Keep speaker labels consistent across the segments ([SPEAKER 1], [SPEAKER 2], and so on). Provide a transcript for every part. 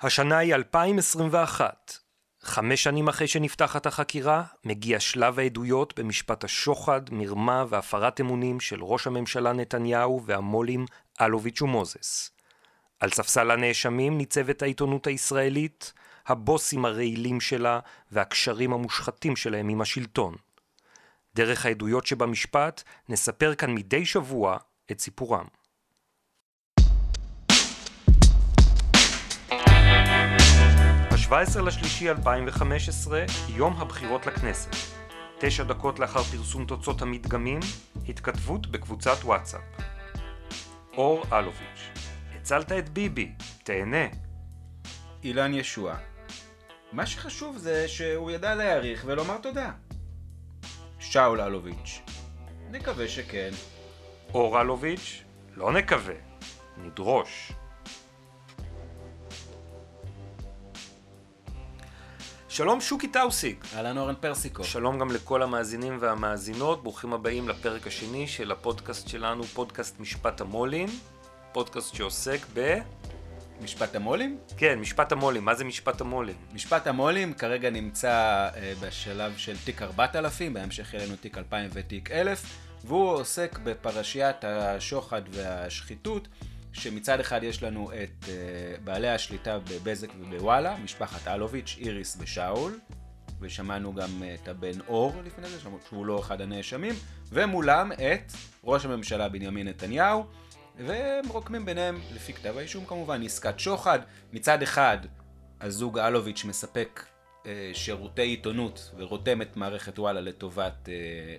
[SPEAKER 1] השנה היא 2021. חמש שנים אחרי שנפתחת החקירה, מגיע שלב העדויות במשפט השוחד, מרמה והפרת אמונים של ראש הממשלה נתניהו והמו"לים אלוביץ' ומוזס. על ספסל הנאשמים ניצבת העיתונות הישראלית, הבוסים הרעילים שלה והקשרים המושחתים שלהם עם השלטון. דרך העדויות שבמשפט נספר כאן מדי שבוע את סיפורם. ב-17 לשלישי 2015, יום הבחירות לכנסת. תשע דקות לאחר פרסום תוצאות המדגמים, התכתבות בקבוצת וואטסאפ. אור אלוביץ', הצלת את ביבי, תהנה.
[SPEAKER 2] אילן ישוע. מה שחשוב זה שהוא ידע להעריך ולומר תודה. שאול אלוביץ'. נקווה שכן.
[SPEAKER 1] אור אלוביץ', לא נקווה, נדרוש. שלום שוקי טאוסיק.
[SPEAKER 2] אהלן אורן פרסיקו.
[SPEAKER 1] שלום גם לכל המאזינים והמאזינות, ברוכים הבאים לפרק השני של הפודקאסט שלנו, פודקאסט משפט המו"לים, פודקאסט שעוסק ב...
[SPEAKER 2] משפט המו"לים?
[SPEAKER 1] כן, משפט המו"לים. מה זה משפט המו"לים?
[SPEAKER 2] משפט המו"לים כרגע נמצא uh, בשלב של תיק 4000, בהמשך יהיה לנו תיק 2000 ותיק 1000, והוא עוסק בפרשיית השוחד והשחיתות. שמצד אחד יש לנו את uh, בעלי השליטה בבזק ובוואלה, משפחת אלוביץ', איריס ושאול, ושמענו גם uh, את הבן אור לפני זה, שהוא לא אחד הנאשמים, ומולם את ראש הממשלה בנימין נתניהו, והם רוקמים ביניהם, לפי כתב האישום כמובן, עסקת שוחד. מצד אחד, הזוג אלוביץ' מספק אה, שירותי עיתונות ורותם את מערכת וואלה לטובת אה,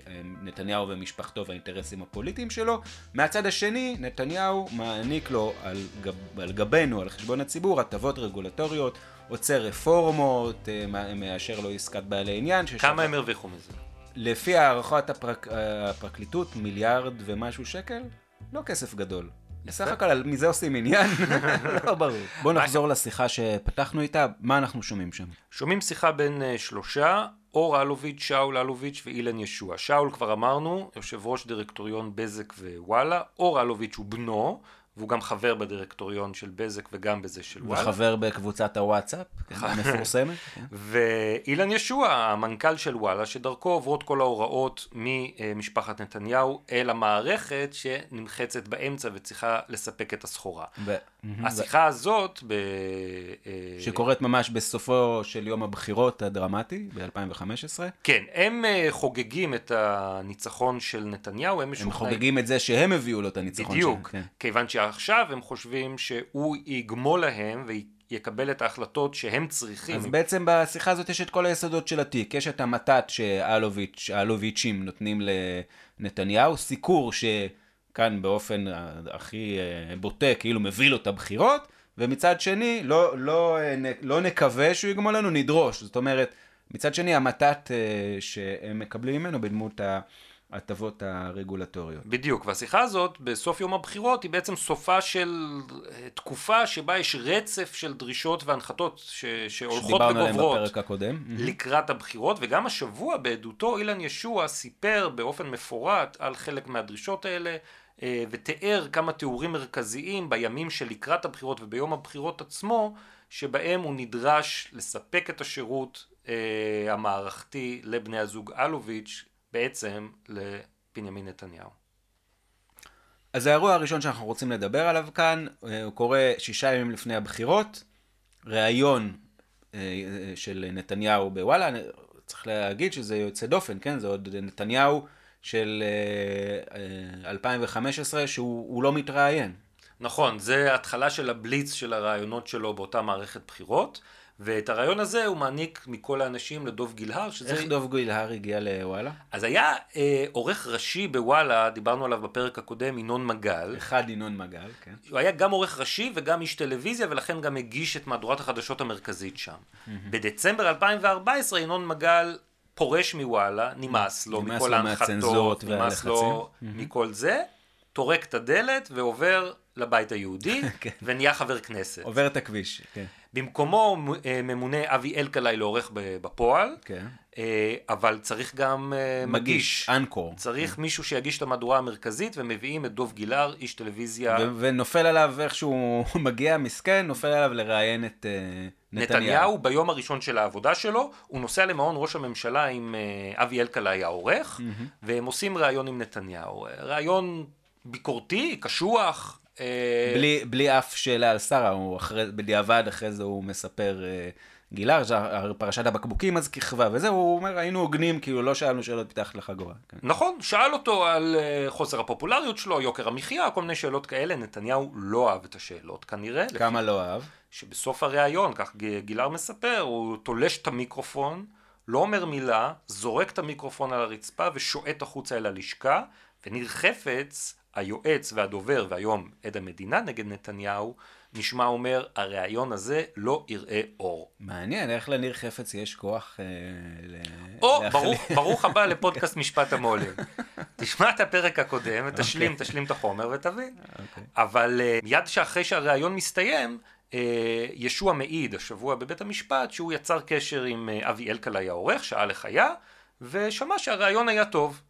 [SPEAKER 2] אה, נתניהו ומשפחתו והאינטרסים הפוליטיים שלו. מהצד השני, נתניהו מעניק לו על, גב, על גבנו, על חשבון הציבור, הטבות רגולטוריות, עוצר רפורמות, מאשר לו עסקת בעלי עניין.
[SPEAKER 1] ששווה... כמה הם הרוויחו מזה?
[SPEAKER 2] לפי הערכות הפרק, הפרקליטות, מיליארד ומשהו שקל? לא כסף גדול. בסך הכל מזה עושים עניין, לא ברור. בוא נחזור לשיחה שפתחנו איתה, מה אנחנו שומעים שם?
[SPEAKER 1] שומעים שיחה בין uh, שלושה, אור אלוביץ', שאול אלוביץ' ואילן ישוע. שאול כבר אמרנו, יושב ראש דירקטוריון בזק ווואלה, אור אלוביץ' הוא בנו, והוא גם חבר בדירקטוריון של בזק וגם בזה של וואלה.
[SPEAKER 2] וחבר בקבוצת הוואטסאפ, כן, המפורסמת. כן.
[SPEAKER 1] ואילן ישוע, המנכ"ל של וואלה, שדרכו עוברות כל ההוראות ממשפחת נתניהו אל המערכת שנמחצת באמצע וצריכה לספק את הסחורה. ב- השיחה הזאת, ב...
[SPEAKER 2] אה, שקורית ממש בסופו של יום הבחירות הדרמטי ב-2015.
[SPEAKER 1] כן, הם אה, חוגגים את הניצחון של נתניהו,
[SPEAKER 2] הם משוכנעים... הם חוגגים את זה שהם הביאו לו את הניצחון
[SPEAKER 1] שלהם. בדיוק, כן. כיוון שעכשיו הם חושבים שהוא יגמול להם ויקבל את ההחלטות שהם צריכים.
[SPEAKER 2] אז בעצם בשיחה הזאת יש את כל היסודות של התיק. יש את המתת שאלוביץ'ים נותנים לנתניהו, סיקור ש... כאן באופן הכי אה, בוטה, כאילו מביא לו את הבחירות, ומצד שני, לא, לא, אה, לא נקווה שהוא יגמול לנו, נדרוש. זאת אומרת, מצד שני, המתת אה, שהם מקבלים ממנו בדמות ה... ההטבות הרגולטוריות.
[SPEAKER 1] בדיוק, והשיחה הזאת בסוף יום הבחירות היא בעצם סופה של תקופה שבה יש רצף של דרישות והנחתות ש... שהולכות וגוברות. לקראת הבחירות, וגם השבוע בעדותו אילן ישוע סיפר באופן מפורט על חלק מהדרישות האלה, אה, ותיאר כמה תיאורים מרכזיים בימים שלקראת הבחירות וביום הבחירות עצמו, שבהם הוא נדרש לספק את השירות אה, המערכתי לבני הזוג אלוביץ' בעצם לבנימין נתניהו.
[SPEAKER 2] אז האירוע הראשון שאנחנו רוצים לדבר עליו כאן, אה, הוא קורה שישה ימים לפני הבחירות, ראיון של נתניהו בוואלה, צריך להגיד שזה יוצא דופן, כן? זה עוד נתניהו של 2015 אה, אה, שהוא לא מתראיין.
[SPEAKER 1] נכון, זה התחלה של הבליץ של הרעיונות שלו באותה מערכת בחירות. ואת הרעיון הזה הוא מעניק מכל האנשים לדוב גילהר,
[SPEAKER 2] שזה... איך דוב גילהר הגיע לוואלה?
[SPEAKER 1] אז היה אה, עורך ראשי בוואלה, דיברנו עליו בפרק הקודם, ינון מגל.
[SPEAKER 2] אחד ינון מגל, כן.
[SPEAKER 1] הוא היה גם עורך ראשי וגם איש טלוויזיה, ולכן גם הגיש את מהדורת החדשות המרכזית שם. Mm-hmm. בדצמבר 2014 ינון מגל פורש מוואלה, נמאס לו מכל ההנחתות, נמאס לו מכל זה. טורק את הדלת ועובר לבית היהודי,
[SPEAKER 2] כן.
[SPEAKER 1] ונהיה חבר כנסת.
[SPEAKER 2] עובר את הכביש, כן.
[SPEAKER 1] במקומו אה, ממונה אבי אלקלעי לעורך בפועל,
[SPEAKER 2] כן.
[SPEAKER 1] אה, אבל צריך גם אה, מגיש.
[SPEAKER 2] אנקור.
[SPEAKER 1] צריך מישהו שיגיש את המהדורה המרכזית, ומביאים את דוב גילהר, איש טלוויזיה
[SPEAKER 2] ו- ונופל עליו איכשהו מגיע מסכן, נופל עליו לראיין את אה, נתניהו.
[SPEAKER 1] נתניהו ביום הראשון של העבודה שלו, הוא נוסע למעון ראש הממשלה עם אה, אבי אלקלעי העורך, והם עושים ראיון עם נתניהו. ראיון ביקורתי, קשוח. אה,
[SPEAKER 2] בלי, בלי אף שאלה על שרה, הוא אחרי, בדיעבד אחרי זה הוא מספר אה, גילר, פרשת הבקבוקים אז כיכבה, וזה, הוא אומר, היינו הוגנים, כאילו לא שאלנו שאלות מתחת לחגורה. כן.
[SPEAKER 1] נכון, שאל אותו על אה, חוסר הפופולריות שלו, יוקר המחיה, כל מיני שאלות כאלה. נתניהו לא אהב את השאלות כנראה. לפי-
[SPEAKER 2] כמה לא אהב?
[SPEAKER 1] שבסוף הריאיון, כך ג- גילהר מספר, הוא תולש את המיקרופון, לא אומר מילה, זורק את המיקרופון על הרצפה ושועט החוצה אל הלשכה, וניר חפץ, היועץ והדובר והיום עד המדינה נגד נתניהו, נשמע אומר, הריאיון הזה לא יראה אור.
[SPEAKER 2] מעניין, איך לניר חפץ יש כוח אה, ל...
[SPEAKER 1] או,
[SPEAKER 2] להחליט.
[SPEAKER 1] ברוך, ברוך הבא לפודקאסט משפט המו"לים. תשמע את הפרק הקודם ותשלים,
[SPEAKER 2] אוקיי.
[SPEAKER 1] תשלים את החומר ותבין.
[SPEAKER 2] אוקיי.
[SPEAKER 1] אבל אה, מיד שאחרי שהריאיון מסתיים, אה, ישוע מעיד השבוע בבית המשפט שהוא יצר קשר עם אה, אבי אלקלעי העורך, שעה לחיה, ושמע שהריאיון היה טוב.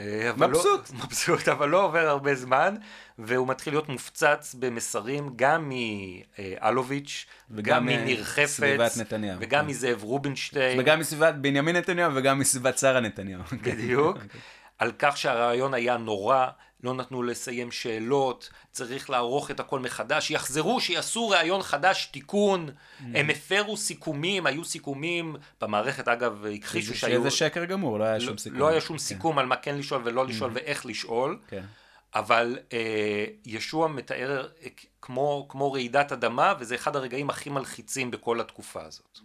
[SPEAKER 1] אה, אבל
[SPEAKER 2] מבסוט.
[SPEAKER 1] לא, מבסוט, אבל לא עובר הרבה זמן, והוא מתחיל להיות מופצץ במסרים גם מאלוביץ', וגם
[SPEAKER 2] וגם, אה,
[SPEAKER 1] מניר חפץ,
[SPEAKER 2] סביבת נתניהו.
[SPEAKER 1] וגם
[SPEAKER 2] כן.
[SPEAKER 1] מזאב רובינשטיין.
[SPEAKER 2] וגם מסביבת בנימין נתניהו וגם מסביבת שרה נתניהו.
[SPEAKER 1] בדיוק, על כך שהרעיון היה נורא, לא נתנו לסיים שאלות, צריך לערוך את הכל מחדש, יחזרו, שיעשו ראיון חדש, תיקון, הם הפרו סיכומים, היו סיכומים, במערכת אגב הכחישו שהיו,
[SPEAKER 2] שזה שקר גמור, לא היה
[SPEAKER 1] לא,
[SPEAKER 2] שום סיכום.
[SPEAKER 1] לא היה שום
[SPEAKER 2] כן.
[SPEAKER 1] סיכום על מה כן לשאול ולא לשאול ואיך לשאול,
[SPEAKER 2] כן.
[SPEAKER 1] אבל אה, ישוע מתאר אה, כמו, כמו רעידת אדמה, וזה אחד הרגעים הכי מלחיצים בכל התקופה הזאת.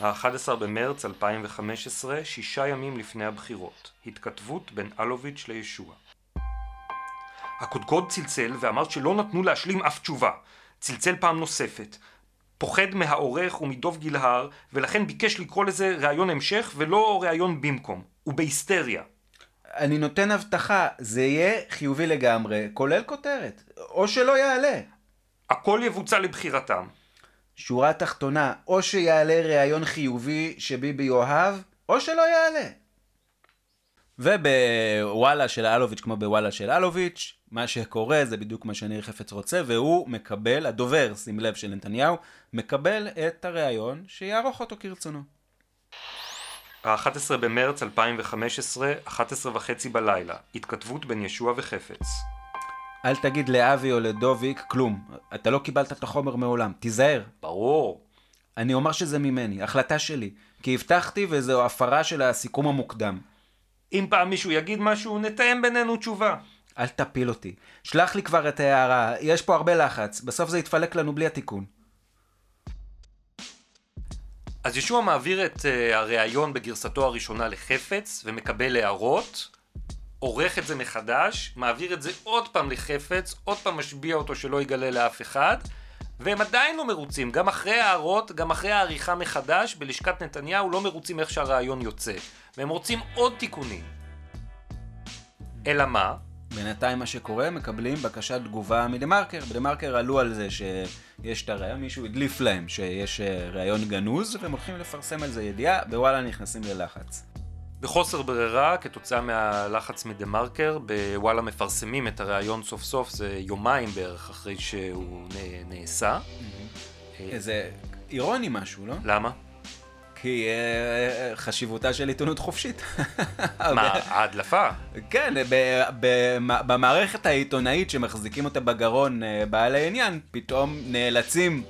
[SPEAKER 1] ה-11 במרץ 2015, שישה ימים לפני הבחירות. התכתבות בין אלוביץ' לישוע. הקודקוד צלצל ואמר שלא נתנו להשלים אף תשובה. צלצל פעם נוספת. פוחד מהעורך ומדוב גילהר, ולכן ביקש לקרוא לזה ראיון המשך ולא ראיון במקום. הוא בהיסטריה.
[SPEAKER 2] אני נותן הבטחה, זה יהיה חיובי לגמרי, כולל כותרת. או שלא יעלה.
[SPEAKER 1] הכל יבוצע לבחירתם.
[SPEAKER 2] שורה תחתונה, או שיעלה ראיון חיובי שביבי יאהב, או שלא יעלה. ובוואלה של אלוביץ', כמו בוואלה של אלוביץ', מה שקורה זה בדיוק מה שניר חפץ רוצה, והוא מקבל, הדובר, שים לב, של נתניהו, מקבל את הראיון שיערוך אותו כרצונו.
[SPEAKER 1] ה-11 במרץ 2015, 11 וחצי בלילה. התכתבות בין ישוע וחפץ.
[SPEAKER 2] אל תגיד לאבי או לדוביק כלום, אתה לא קיבלת את החומר מעולם, תיזהר.
[SPEAKER 1] ברור.
[SPEAKER 2] אני אומר שזה ממני, החלטה שלי, כי הבטחתי וזו הפרה של הסיכום המוקדם.
[SPEAKER 1] אם פעם מישהו יגיד משהו, נתאם בינינו תשובה.
[SPEAKER 2] אל תפיל אותי. שלח לי כבר את ההערה, יש פה הרבה לחץ, בסוף זה יתפלק לנו בלי התיקון.
[SPEAKER 1] אז ישוע מעביר את uh, הריאיון בגרסתו הראשונה לחפץ ומקבל הערות, עורך את זה מחדש, מעביר את זה עוד פעם לחפץ, עוד פעם משביע אותו שלא יגלה לאף אחד, והם עדיין לא מרוצים, גם אחרי הערות, גם אחרי העריכה מחדש, בלשכת נתניהו לא מרוצים איך שהרעיון יוצא, והם רוצים עוד תיקונים. אלא מה?
[SPEAKER 2] בינתיים מה שקורה, מקבלים בקשת תגובה מדה-מרקר. בדה-מרקר עלו על זה שיש את הראיון, מישהו הדליף להם שיש אה, ראיון גנוז, והם הולכים לפרסם על זה ידיעה, בוואלה נכנסים ללחץ.
[SPEAKER 1] בחוסר ברירה, כתוצאה מהלחץ מדה מרקר, בוואלה מפרסמים את הריאיון סוף סוף, זה יומיים בערך אחרי שהוא נעשה.
[SPEAKER 2] איזה אירוני משהו, לא?
[SPEAKER 1] למה?
[SPEAKER 2] כי אה, חשיבותה של עיתונות חופשית.
[SPEAKER 1] מה, ההדלפה?
[SPEAKER 2] כן, ב- ב- במערכת העיתונאית שמחזיקים אותה בגרון אה, בעלי עניין, פתאום נאלצים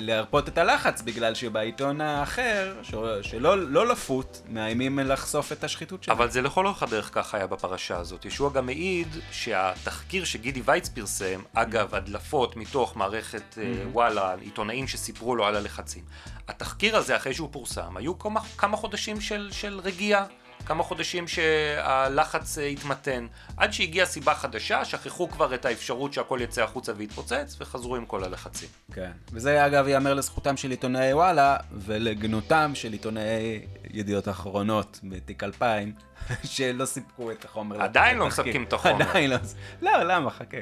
[SPEAKER 2] להרפות את הלחץ, בגלל שבעיתון האחר, ש- שלא לא לפות, מאיימים לחשוף את השחיתות שלהם.
[SPEAKER 1] אבל זה לכל אורך הדרך ככה היה בפרשה הזאת. ישוע גם מעיד שהתחקיר שגידי וייץ פרסם, אגב, הדלפות מתוך מערכת אה, וואלה, עיתונאים שסיפרו לו על הלחצים. התחקיר הזה, אחרי שהוא פורסם, היו כמה, כמה חודשים של, של רגיעה. כמה חודשים שהלחץ אה, התמתן, עד שהגיעה סיבה חדשה, שכחו כבר את האפשרות שהכל יצא החוצה ויתפוצץ, וחזרו עם כל הלחצים.
[SPEAKER 2] כן. וזה אגב ייאמר לזכותם של עיתונאי וואלה, ולגנותם של עיתונאי ידיעות אחרונות בתיק 2000, שלא סיפקו את החומר.
[SPEAKER 1] עדיין לא. מספקים את החומר.
[SPEAKER 2] עדיין לא. לא, למה? חכה.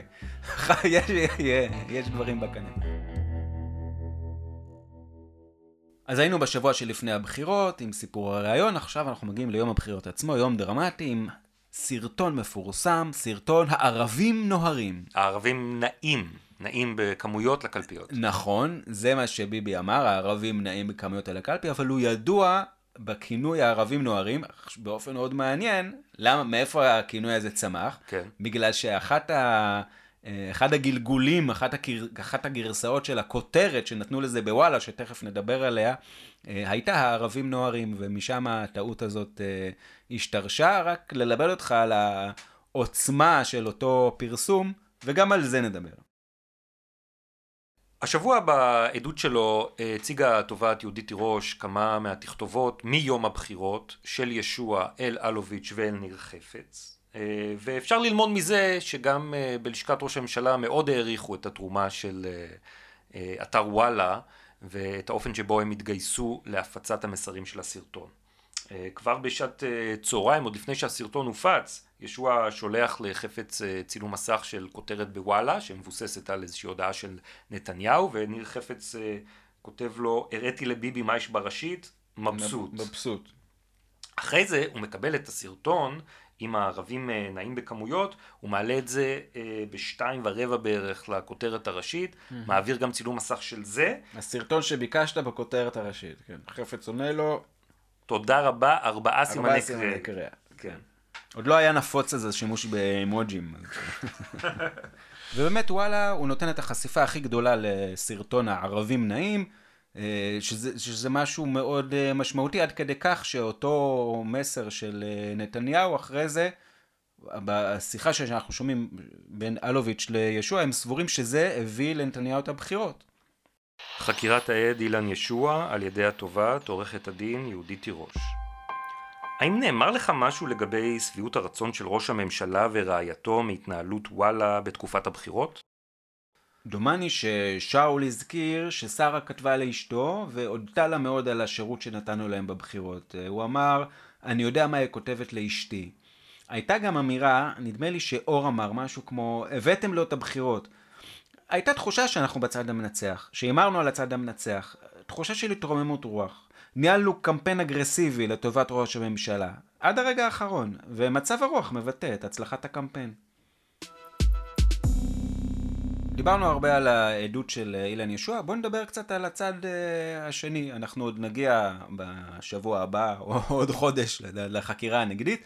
[SPEAKER 2] יש, יש, יש דברים בקנה. אז היינו בשבוע שלפני הבחירות עם סיפור הראיון, עכשיו אנחנו מגיעים ליום הבחירות עצמו, יום דרמטי עם סרטון מפורסם, סרטון הערבים נוהרים.
[SPEAKER 1] הערבים נעים, נעים בכמויות לקלפיות.
[SPEAKER 2] נכון, זה מה שביבי אמר, הערבים נעים בכמויות על הקלפי, אבל הוא ידוע בכינוי הערבים נוהרים, באופן מאוד מעניין, למה, מאיפה הכינוי הזה צמח?
[SPEAKER 1] כן.
[SPEAKER 2] בגלל שאחת ה... אה, אחד הגלגולים, אחת, הגר... אחת הגרסאות של הכותרת שנתנו לזה בוואלה, שתכף נדבר עליה, אה, הייתה הערבים נוהרים, ומשם הטעות הזאת אה, השתרשה, רק ללמד אותך על העוצמה של אותו פרסום, וגם על זה נדבר.
[SPEAKER 1] השבוע בעדות שלו הציגה התובעת יהודית תירוש כמה מהתכתובות מיום הבחירות של ישוע אל אלוביץ' ואל ניר חפץ. ואפשר ללמוד מזה שגם בלשכת ראש הממשלה מאוד העריכו את התרומה של אתר וואלה ואת האופן שבו הם התגייסו להפצת המסרים של הסרטון. כבר בשעת צהריים, עוד לפני שהסרטון הופץ, ישוע שולח לחפץ צילום מסך של כותרת בוואלה, שמבוססת על איזושהי הודעה של נתניהו, וניר חפץ כותב לו, הראיתי לביבי מה יש בראשית, מבסוט.
[SPEAKER 2] מבסוט.
[SPEAKER 1] אחרי זה הוא מקבל את הסרטון עם הערבים נעים בכמויות, הוא מעלה את זה בשתיים ורבע בערך לכותרת הראשית. מעביר גם צילום מסך של זה.
[SPEAKER 2] הסרטון שביקשת בכותרת הראשית, כן. חפץ עונה לו.
[SPEAKER 1] תודה רבה, ארבעה סימני
[SPEAKER 2] קריאה. כן. עוד לא היה נפוץ איזה שימוש באמוג'ים. ובאמת וואלה, הוא נותן את החשיפה הכי גדולה לסרטון הערבים נעים, שזה, שזה משהו מאוד משמעותי, עד כדי כך שאותו מסר של נתניהו אחרי זה, בשיחה שאנחנו שומעים בין אלוביץ' לישוע, הם סבורים שזה הביא לנתניהו את הבחירות.
[SPEAKER 1] חקירת העד אילן ישוע על ידי התובעת עורכת הדין יהודית תירוש. האם נאמר לך משהו לגבי שביעות הרצון של ראש הממשלה ורעייתו מהתנהלות וואלה בתקופת הבחירות?
[SPEAKER 2] דומני ששאול הזכיר ששרה כתבה לאשתו והודתה לה מאוד על השירות שנתנו להם בבחירות. הוא אמר, אני יודע מה היא כותבת לאשתי. הייתה גם אמירה, נדמה לי שאור אמר משהו כמו, הבאתם לו את הבחירות. הייתה תחושה שאנחנו בצד המנצח, שהימרנו על הצד המנצח, תחושה של התרוממות רוח. ניהלנו קמפיין אגרסיבי לטובת ראש הממשלה, עד הרגע האחרון, ומצב הרוח מבטא את הצלחת הקמפיין. דיברנו הרבה על העדות של אילן ישוע, בואו נדבר קצת על הצד השני. אנחנו עוד נגיע בשבוע הבא, או עוד חודש, לחקירה הנגדית,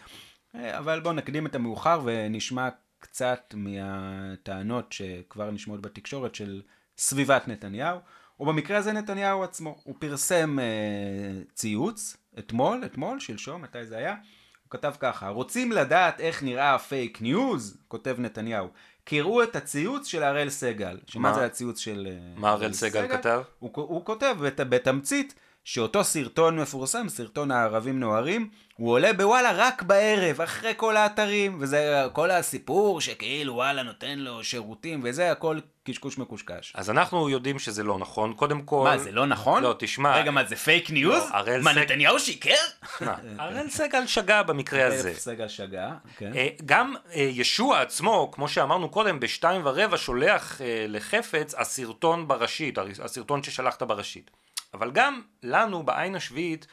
[SPEAKER 2] אבל בואו נקדים את המאוחר ונשמע קצת מהטענות שכבר נשמעות בתקשורת של סביבת נתניהו, או במקרה הזה נתניהו עצמו. הוא פרסם uh, ציוץ אתמול, אתמול, שלשום, מתי זה היה? הוא כתב ככה, רוצים לדעת איך נראה ה fake news? כותב נתניהו. קראו את הציוץ של הראל סגל. שמה זה הציוץ של...
[SPEAKER 1] מה הראל סגל, סגל כתב?
[SPEAKER 2] הוא, הוא כותב בת, בתמצית שאותו סרטון מפורסם, סרטון הערבים נוהרים, הוא עולה בוואלה רק בערב, אחרי כל האתרים, וזה כל הסיפור שכאילו וואלה נותן לו שירותים וזה, הכל קשקוש מקושקש.
[SPEAKER 1] אז אנחנו יודעים שזה לא נכון, קודם כל...
[SPEAKER 2] מה, זה לא נכון?
[SPEAKER 1] לא, תשמע...
[SPEAKER 2] רגע, מה, זה fake news?
[SPEAKER 1] לא,
[SPEAKER 2] מה, סג... נתניהו שיקר?
[SPEAKER 1] הראל סגל שגה במקרה הזה.
[SPEAKER 2] סגל שגה, כן.
[SPEAKER 1] גם ישוע עצמו, כמו שאמרנו קודם, בשתיים ורבע שולח לחפץ הסרטון בראשית, הסרטון ששלחת בראשית. אבל גם לנו בעין השביעית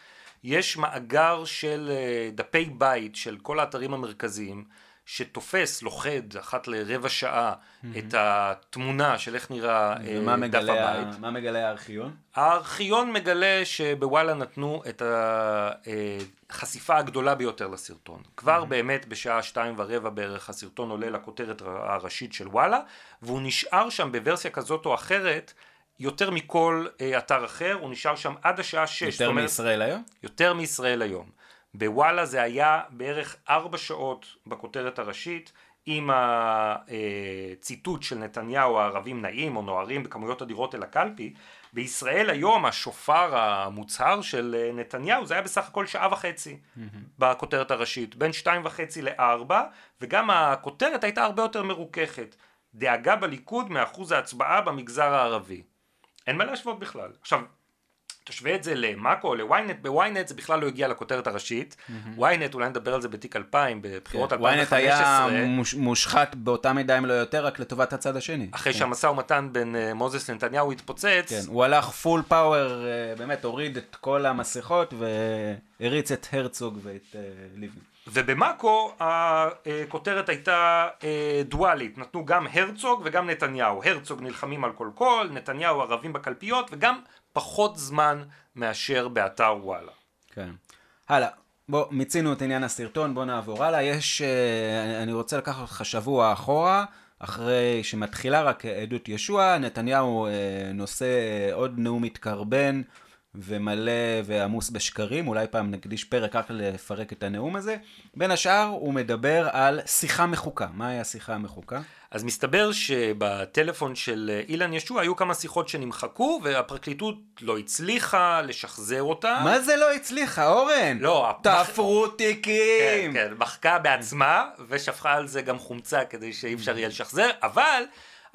[SPEAKER 1] יש מאגר של דפי בית של כל האתרים המרכזיים שתופס, לוכד אחת לרבע שעה mm-hmm. את התמונה של איך נראה דף הבית.
[SPEAKER 2] מה מגלה הארכיון?
[SPEAKER 1] הארכיון מגלה שבוואלה נתנו את החשיפה הגדולה ביותר לסרטון. כבר mm-hmm. באמת בשעה שתיים ורבע בערך הסרטון עולה לכותרת הראשית של וואלה והוא נשאר שם בוורסיה כזאת או אחרת יותר מכל אה, אתר אחר, הוא נשאר שם עד השעה 6.
[SPEAKER 2] יותר אומרת, מישראל היום?
[SPEAKER 1] יותר מישראל היום. בוואלה זה היה בערך ארבע שעות בכותרת הראשית, עם הציטוט של נתניהו הערבים נעים או נוהרים בכמויות אדירות אל הקלפי. בישראל היום השופר המוצהר של נתניהו זה היה בסך הכל שעה וחצי mm-hmm. בכותרת הראשית, בין שתיים וחצי לארבע, וגם הכותרת הייתה הרבה יותר מרוככת. דאגה בליכוד מאחוז ההצבעה במגזר הערבי. אין מה להשוות בכלל. עכשיו, תשווה את זה למאקו או לוויינט, בוויינט זה בכלל לא הגיע לכותרת הראשית. וויינט, אולי נדבר על זה בתיק 2000, בבחירות 2015.
[SPEAKER 2] וויינט היה מוש, מושחת באותה מידה אם לא יותר, רק לטובת הצד השני.
[SPEAKER 1] אחרי כן. שהמשא ומתן בין uh, מוזס לנתניהו התפוצץ.
[SPEAKER 2] כן, הוא הלך full power, uh, באמת הוריד את כל המסכות והריץ את הרצוג ואת uh, לבני.
[SPEAKER 1] ובמאקו הכותרת הייתה אה, דואלית, נתנו גם הרצוג וגם נתניהו. הרצוג נלחמים על כל קול, נתניהו ערבים בקלפיות וגם פחות זמן מאשר באתר וואלה.
[SPEAKER 2] כן. הלאה. בוא, מיצינו את עניין הסרטון, בוא נעבור הלאה. יש, אה, אני רוצה לקחת אותך שבוע אחורה, אחרי שמתחילה רק עדות ישוע, נתניהו אה, נושא עוד נאום מתקרבן. ומלא ועמוס בשקרים, אולי פעם נקדיש פרק רק לפרק את הנאום הזה. בין השאר הוא מדבר על שיחה מחוקה. מהי השיחה המחוקה?
[SPEAKER 1] אז מסתבר שבטלפון של אילן ישוע היו כמה שיחות שנמחקו והפרקליטות לא הצליחה לשחזר אותה.
[SPEAKER 2] מה זה לא הצליחה, אורן?
[SPEAKER 1] לא,
[SPEAKER 2] תפרו תיקים!
[SPEAKER 1] כן, כן, מחקה בעצמה ושפכה על זה גם חומצה כדי שאי אפשר יהיה לשחזר, אבל...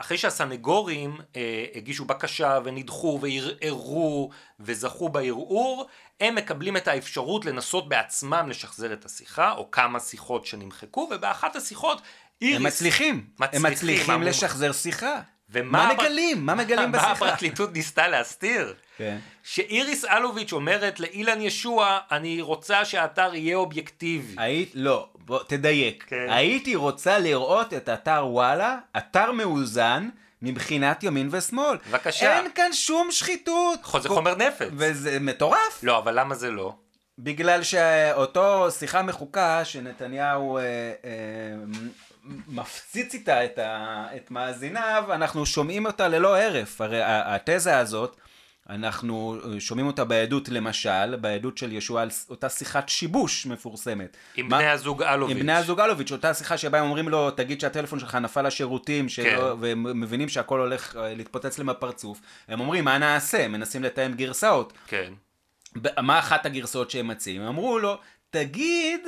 [SPEAKER 1] אחרי שהסנגורים אה, הגישו בקשה ונדחו וערערו וזכו בערעור, הם מקבלים את האפשרות לנסות בעצמם לשחזר את השיחה, או כמה שיחות שנמחקו, ובאחת השיחות איריס...
[SPEAKER 2] הם מצליחים, מצליחים הם מצליחים לשחזר שיחה. ומה מה מגלים? מה מגלים בשיחה?
[SPEAKER 1] מה הפרקליטות ניסתה להסתיר? כן. שאיריס אלוביץ' אומרת לאילן ישוע, אני רוצה שהאתר יהיה אובייקטיבי.
[SPEAKER 2] היית, לא, בוא תדייק. כן. הייתי רוצה לראות את אתר וואלה, אתר מאוזן, מבחינת ימין ושמאל.
[SPEAKER 1] בבקשה.
[SPEAKER 2] אין כאן שום שחיתות.
[SPEAKER 1] זה חומר נפץ.
[SPEAKER 2] וזה מטורף.
[SPEAKER 1] לא, אבל למה זה לא?
[SPEAKER 2] בגלל שאותו שיחה מחוקה שנתניהו אה, אה, מפציץ איתה את, ה, את מאזיניו, אנחנו שומעים אותה ללא הרף. הרי התזה הזאת, אנחנו שומעים אותה בעדות למשל, בעדות של ישוע על אותה שיחת שיבוש מפורסמת.
[SPEAKER 1] עם מה, בני הזוג אלוביץ'.
[SPEAKER 2] עם בני הזוג אלוביץ', אותה שיחה שבה הם אומרים לו, תגיד שהטלפון שלך נפל לשירותים, שלא, כן. והם מבינים שהכל הולך אה, להתפוצץ להם בפרצוף. הם אומרים, מה נעשה? מנסים לתאם גרסאות.
[SPEAKER 1] כן.
[SPEAKER 2] מה אחת הגרסאות שהם מציעים? הם אמרו לו, תגיד...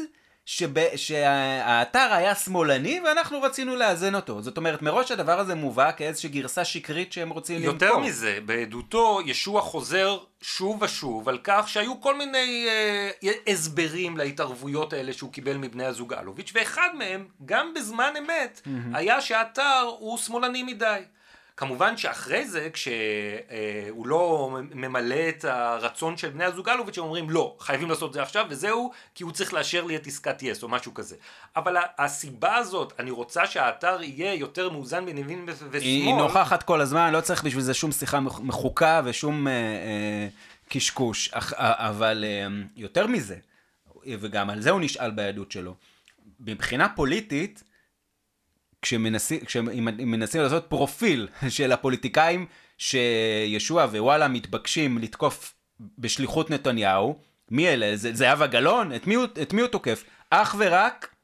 [SPEAKER 2] שב, שהאתר היה שמאלני ואנחנו רצינו לאזן אותו. זאת אומרת, מראש הדבר הזה מובא כאיזושהי גרסה שקרית שהם רוצים
[SPEAKER 1] למכור. יותר מזה, בעדותו ישוע חוזר שוב ושוב על כך שהיו כל מיני אה, הסברים להתערבויות האלה שהוא קיבל מבני הזוג אלוביץ', ואחד מהם, גם בזמן אמת, mm-hmm. היה שהאתר הוא שמאלני מדי. כמובן שאחרי זה, כשהוא לא ממלא את הרצון של בני הזוג אלוביץ', הם אומרים לא, חייבים לעשות את זה עכשיו, וזהו, כי הוא צריך לאשר לי את עסקת יס או משהו כזה. אבל הסיבה הזאת, אני רוצה שהאתר יהיה יותר מאוזן בין ימין ושמאל.
[SPEAKER 2] היא נוכחת כל הזמן, לא צריך בשביל זה שום שיחה מחוקה ושום אה, אה, קשקוש. אך, אה, אבל אה, יותר מזה, וגם על זה הוא נשאל בעדות שלו, מבחינה פוליטית, כשמנסים, כשמנסים לעשות פרופיל של הפוליטיקאים שישוע ווואלה מתבקשים לתקוף בשליחות נתניהו, מי אלה? זהבה גלאון? את את מי הוא תוקף? אך ורק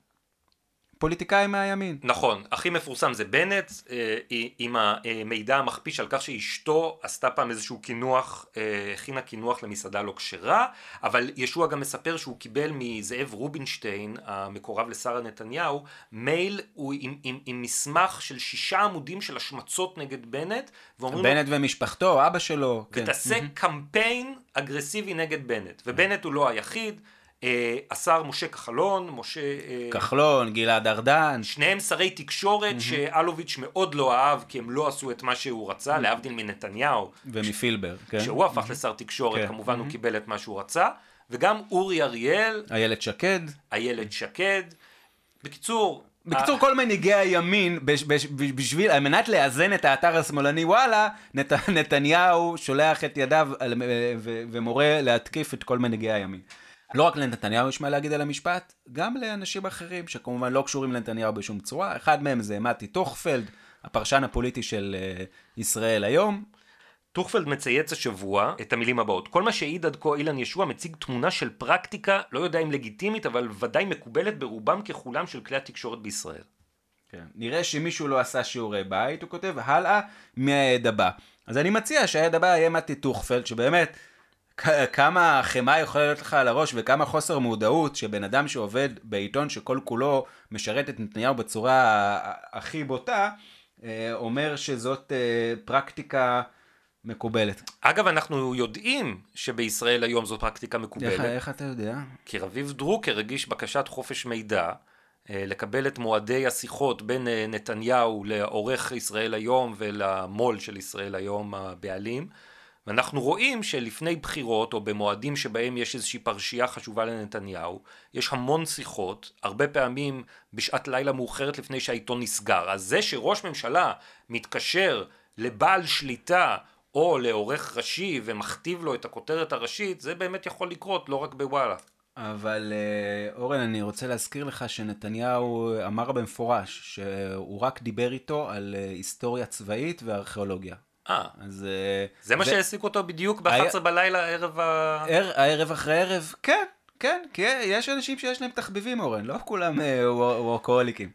[SPEAKER 2] פוליטיקאי מהימין.
[SPEAKER 1] נכון, הכי מפורסם זה בנט אה, עם המידע המכפיש על כך שאשתו עשתה פעם איזשהו קינוח, אה, הכינה קינוח למסעדה לא כשרה, אבל ישוע גם מספר שהוא קיבל מזאב רובינשטיין, המקורב לשרה נתניהו, מייל הוא עם, עם, עם מסמך של שישה עמודים של השמצות נגד בנט,
[SPEAKER 2] בנט לו, ומשפחתו, אבא שלו.
[SPEAKER 1] כן. ותעשה כן. קמפיין אגרסיבי נגד בנט, ובנט הוא לא היחיד. אה, השר משה כחלון, משה... אה,
[SPEAKER 2] כחלון, גלעד ארדן.
[SPEAKER 1] שניהם שרי תקשורת mm-hmm. שאלוביץ' מאוד לא אהב כי הם לא עשו את מה שהוא רצה, mm-hmm. להבדיל מנתניהו.
[SPEAKER 2] ומפילבר,
[SPEAKER 1] ש... כן. כשהוא הפך mm-hmm. לשר תקשורת, כן. כמובן mm-hmm. הוא קיבל את מה שהוא רצה. וגם אורי אריאל.
[SPEAKER 2] איילת שקד.
[SPEAKER 1] איילת שקד. בקיצור,
[SPEAKER 2] בקיצור, כל מנהיגי הימין, בשביל, על מנת לאזן את האתר השמאלני וואלה, נת, נתניהו שולח את ידיו ומורה להתקיף את כל מנהיגי הימין. לא רק לנתניהו יש מה להגיד על המשפט, גם לאנשים אחרים שכמובן לא קשורים לנתניהו בשום צורה. אחד מהם זה מתי טוכפלד, הפרשן הפוליטי של uh, ישראל היום.
[SPEAKER 1] טוכפלד מצייץ השבוע את המילים הבאות: כל מה שהעיד עד כה אילן ישוע מציג תמונה של פרקטיקה, לא יודע אם לגיטימית, אבל ודאי מקובלת ברובם ככולם של כלי התקשורת בישראל.
[SPEAKER 2] כן. נראה שמישהו לא עשה שיעורי בית, הוא כותב, הלאה מהעד הבא. אז אני מציע שהעד הבא יהיה מתי טוכפלד, שבאמת כמה חמאה יכולה להיות לך על הראש וכמה חוסר מודעות שבן אדם שעובד בעיתון שכל כולו משרת את נתניהו בצורה הכי בוטה, אה, אומר שזאת אה, פרקטיקה מקובלת.
[SPEAKER 1] אגב, אנחנו יודעים שבישראל היום זו פרקטיקה
[SPEAKER 2] איך,
[SPEAKER 1] מקובלת,
[SPEAKER 2] איך אתה יודע?
[SPEAKER 1] כי רביב דרוקר הגיש בקשת חופש מידע אה, לקבל את מועדי השיחות בין נתניהו לעורך ישראל היום ולמו"ל של ישראל היום, הבעלים. ואנחנו רואים שלפני בחירות, או במועדים שבהם יש איזושהי פרשייה חשובה לנתניהו, יש המון שיחות, הרבה פעמים בשעת לילה מאוחרת לפני שהעיתון נסגר. אז זה שראש ממשלה מתקשר לבעל שליטה או לעורך ראשי ומכתיב לו את הכותרת הראשית, זה באמת יכול לקרות, לא רק בוואלה.
[SPEAKER 2] אבל אה, אורן, אני רוצה להזכיר לך שנתניהו אמר במפורש שהוא רק דיבר איתו על אה, היסטוריה צבאית וארכיאולוגיה.
[SPEAKER 1] אה,
[SPEAKER 2] אז... אה,
[SPEAKER 1] זה מה שהעסיק אותו בדיוק ב-11 בלילה ערב ה...
[SPEAKER 2] ער- הערב אחרי ערב, כן, כן, כי יש אנשים שיש להם תחביבים, אורן, לא כולם אה, וור- וורקוהוליקים.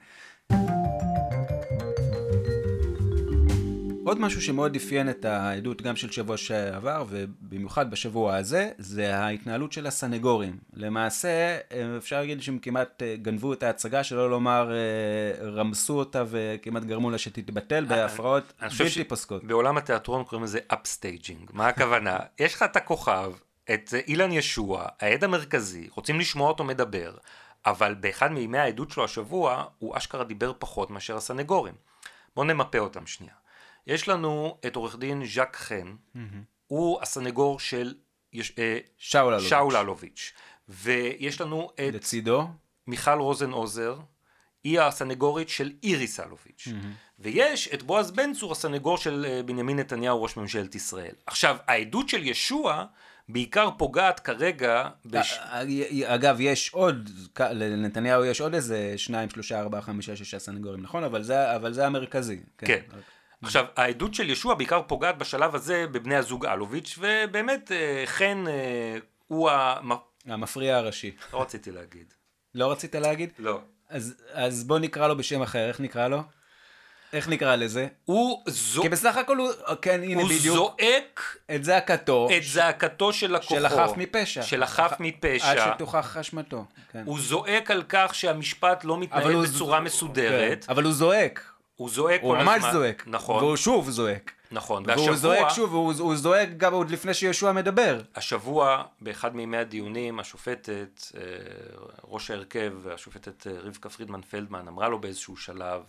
[SPEAKER 2] עוד משהו שמאוד אפיין את העדות גם של שבוע שעבר ובמיוחד בשבוע הזה זה ההתנהלות של הסנגורים. למעשה אה, אפשר להגיד שהם כמעט אה, גנבו את ההצגה שלא לומר אה, רמסו אותה וכמעט גרמו לה שתתבטל בהפרעות
[SPEAKER 1] אני חושב
[SPEAKER 2] בלתי פוסקות.
[SPEAKER 1] בעולם התיאטרון קוראים לזה upstaging. מה הכוונה? יש לך את הכוכב, את אילן ישוע, העד המרכזי, רוצים לשמוע אותו מדבר, אבל באחד מימי העדות שלו השבוע, הוא אשכרה דיבר פחות מאשר הסנגורים. בואו נמפה אותם שנייה. יש לנו את עורך דין ז'אק חן, הוא הסנגור של יש, אה,
[SPEAKER 2] שאול אלוביץ'.
[SPEAKER 1] שאול אלוביץ', ויש לנו את
[SPEAKER 2] לצידו
[SPEAKER 1] מיכל רוזן-עוזר, היא הסנגורית של איריס אלוביץ'. ויש את בועז בן צור, הסנגור של אה, בנימין נתניהו, ראש ממשלת ישראל. עכשיו, העדות של ישוע בעיקר פוגעת כרגע בש...
[SPEAKER 2] אה, אגב, יש עוד, לנתניהו יש עוד איזה שניים, שלושה, ארבעה, חמישה, שישה סנגורים, נכון? אבל זה, אבל זה המרכזי.
[SPEAKER 1] כן. עכשיו, העדות של ישוע בעיקר פוגעת בשלב הזה בבני הזוג אלוביץ', ובאמת, אה, חן אה, הוא המ...
[SPEAKER 2] המפריע הראשי.
[SPEAKER 1] לא רציתי להגיד.
[SPEAKER 2] לא רצית להגיד?
[SPEAKER 1] לא.
[SPEAKER 2] אז, אז בוא נקרא לו בשם אחר, איך נקרא לו? איך נקרא לזה?
[SPEAKER 1] הוא, זו...
[SPEAKER 2] כי בסך הכל הוא, כן, הנה
[SPEAKER 1] הוא
[SPEAKER 2] בדיוק,
[SPEAKER 1] זועק
[SPEAKER 2] את זעקתו
[SPEAKER 1] את זעקתו של לקוחו.
[SPEAKER 2] של החף מפשע.
[SPEAKER 1] של החף מפשע.
[SPEAKER 2] עד שתוכח אשמתו. כן.
[SPEAKER 1] הוא זועק על כך שהמשפט לא מתנהל
[SPEAKER 2] הוא
[SPEAKER 1] בצורה
[SPEAKER 2] ז-
[SPEAKER 1] מסודרת.
[SPEAKER 2] כן, אבל הוא זועק.
[SPEAKER 1] הוא זועק
[SPEAKER 2] הוא
[SPEAKER 1] כל
[SPEAKER 2] ממש
[SPEAKER 1] הזמן.
[SPEAKER 2] זועק.
[SPEAKER 1] נכון,
[SPEAKER 2] והוא שוב זועק.
[SPEAKER 1] נכון.
[SPEAKER 2] והוא
[SPEAKER 1] והשבוע,
[SPEAKER 2] זועק שוב, והוא הוא זועק גם עוד לפני שישוע מדבר.
[SPEAKER 1] השבוע, באחד מימי הדיונים, השופטת, אה, ראש ההרכב, השופטת אה, רבקה פרידמן פלדמן, אמרה לו באיזשהו שלב,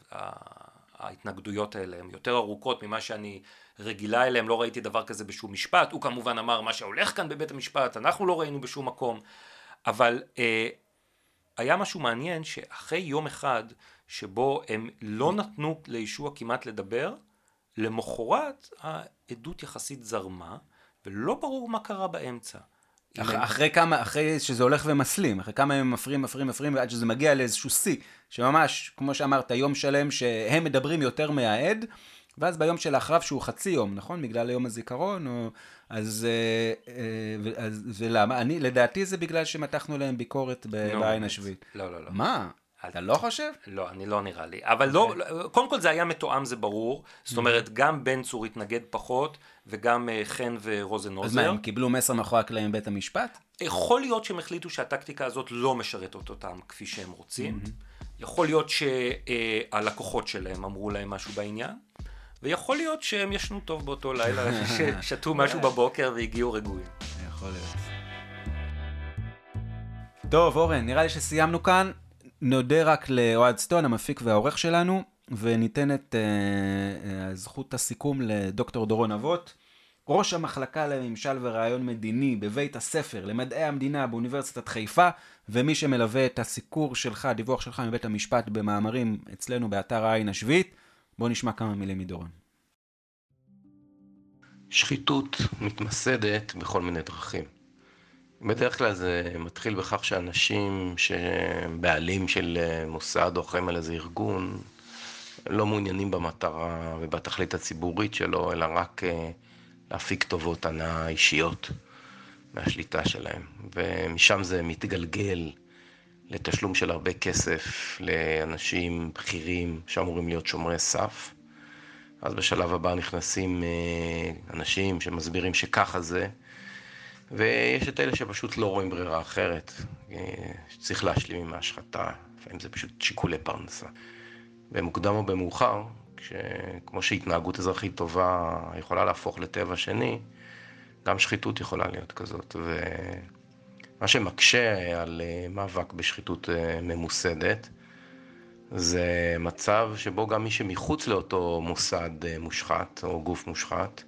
[SPEAKER 1] ההתנגדויות האלה הן יותר ארוכות ממה שאני רגילה אליהן, לא ראיתי דבר כזה בשום משפט. הוא כמובן אמר, מה שהולך כאן בבית המשפט, אנחנו לא ראינו בשום מקום. אבל אה, היה משהו מעניין שאחרי יום אחד שבו הם לא נתנו לישוע כמעט לדבר, למחרת העדות יחסית זרמה, ולא ברור מה קרה באמצע.
[SPEAKER 2] אח,
[SPEAKER 1] הם-
[SPEAKER 2] אחרי כמה, אחרי שזה הולך ומסלים, אחרי כמה הם מפריעים, מפריעים, מפריעים, ועד שזה מגיע לאיזשהו שיא, שממש, כמו שאמרת, יום שלם שהם מדברים יותר מהעד, ואז ביום שלאחריו, שהוא חצי יום, נכון? בגלל יום הזיכרון, או... אז, אה, אה, אז ולמה? אני, לדעתי זה בגלל שמתחנו להם ביקורת
[SPEAKER 1] נו,
[SPEAKER 2] בעין. השביעית.
[SPEAKER 1] לא, לא, לא.
[SPEAKER 2] מה? אתה לא חושב?
[SPEAKER 1] לא, אני לא נראה לי. אבל לא, לא- קודם כל זה היה מתואם, זה ברור. זאת אומרת, גם בן צור התנגד פחות, וגם אה, חן
[SPEAKER 2] אז מה. הם קיבלו מסר מאחורי הקלעים מבית המשפט?
[SPEAKER 1] יכול להיות שהם החליטו שהטקטיקה הזאת לא משרתת אותם כפי שהם רוצים. יכול להיות שהלקוחות שלהם אמרו להם משהו בעניין. ויכול להיות שהם ישנו טוב באותו לילה, ששתו משהו בבוקר והגיעו רגועים.
[SPEAKER 2] יכול להיות. טוב, אורן, נראה לי שסיימנו כאן. נודה רק לאוהד סטון, המפיק והעורך שלנו, וניתן את uh, uh, זכות הסיכום לדוקטור דורון אבות, ראש המחלקה לממשל ורעיון מדיני בבית הספר למדעי המדינה באוניברסיטת חיפה, ומי שמלווה את הסיקור שלך, הדיווח שלך מבית המשפט במאמרים אצלנו באתר העין השביעית. בוא נשמע כמה מילים מדורון.
[SPEAKER 3] שחיתות מתמסדת בכל מיני דרכים. בדרך כלל זה מתחיל בכך שאנשים שהם בעלים של אה, מוסד או אחראים על איזה ארגון, לא מעוניינים במטרה ובתכלית הציבורית שלו, אלא רק אה, להפיק טובות הנאה אישיות מהשליטה שלהם. ומשם זה מתגלגל לתשלום של הרבה כסף לאנשים בכירים שאמורים להיות שומרי סף. אז בשלב הבא נכנסים אה, אנשים שמסבירים שככה זה, ויש את אלה שפשוט לא רואים ברירה אחרת, אה, שצריך להשלים עם ההשחתה, לפעמים זה פשוט שיקולי פרנסה. במוקדם או במאוחר, כמו שהתנהגות אזרחית טובה יכולה להפוך לטבע שני, גם שחיתות יכולה להיות כזאת. ומה שמקשה על אה, מאבק בשחיתות אה, ממוסדת, זה מצב שבו גם מי שמחוץ לאותו מוסד מושחת או גוף מושחת,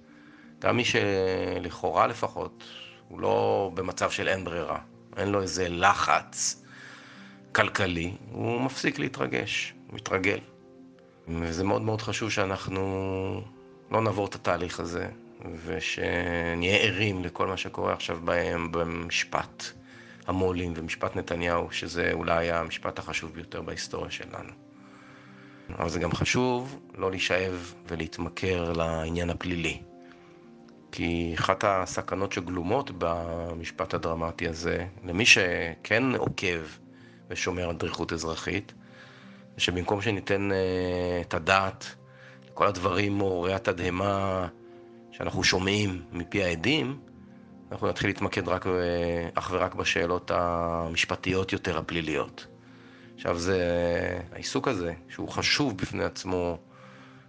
[SPEAKER 3] גם מי שלכאורה לפחות, הוא לא במצב של אין ברירה, אין לו איזה לחץ כלכלי, הוא מפסיק להתרגש, מתרגל. וזה מאוד מאוד חשוב שאנחנו לא נעבור את התהליך הזה, ושנהיה ערים לכל מה שקורה עכשיו בהם במשפט המו"לים ומשפט נתניהו, שזה אולי המשפט החשוב ביותר בהיסטוריה שלנו. אבל זה גם חשוב לא להישאב ולהתמכר לעניין הפלילי. כי אחת הסכנות שגלומות במשפט הדרמטי הזה, למי שכן עוקב ושומר על דריכות אזרחית, זה שבמקום שניתן uh, את הדעת לכל הדברים מעוררי התדהמה שאנחנו שומעים מפי העדים, אנחנו נתחיל להתמקד רק, אה, אך ורק בשאלות המשפטיות יותר, הפליליות. עכשיו זה, העיסוק הזה, שהוא חשוב בפני עצמו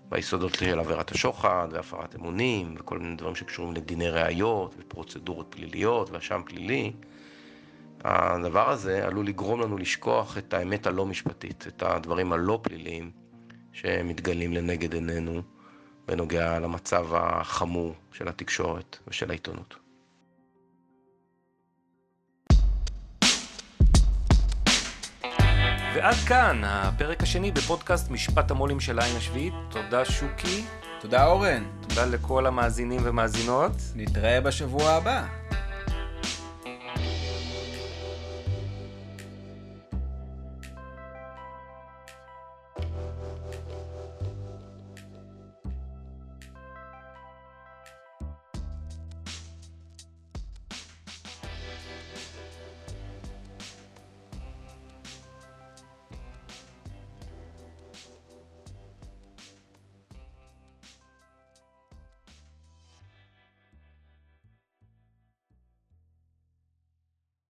[SPEAKER 3] ביסודות של עבירת השוחד והפרת אמונים וכל מיני דברים שקשורים לדיני ראיות ופרוצדורות פליליות ואשם פלילי, הדבר הזה עלול לגרום לנו לשכוח את האמת הלא משפטית, את הדברים הלא פליליים שמתגלים לנגד עינינו בנוגע למצב החמור של התקשורת ושל העיתונות.
[SPEAKER 1] ועד כאן הפרק השני בפודקאסט משפט המו"לים של העין השביעית. תודה שוקי.
[SPEAKER 2] תודה אורן.
[SPEAKER 1] תודה לכל המאזינים ומאזינות.
[SPEAKER 2] נתראה בשבוע הבא.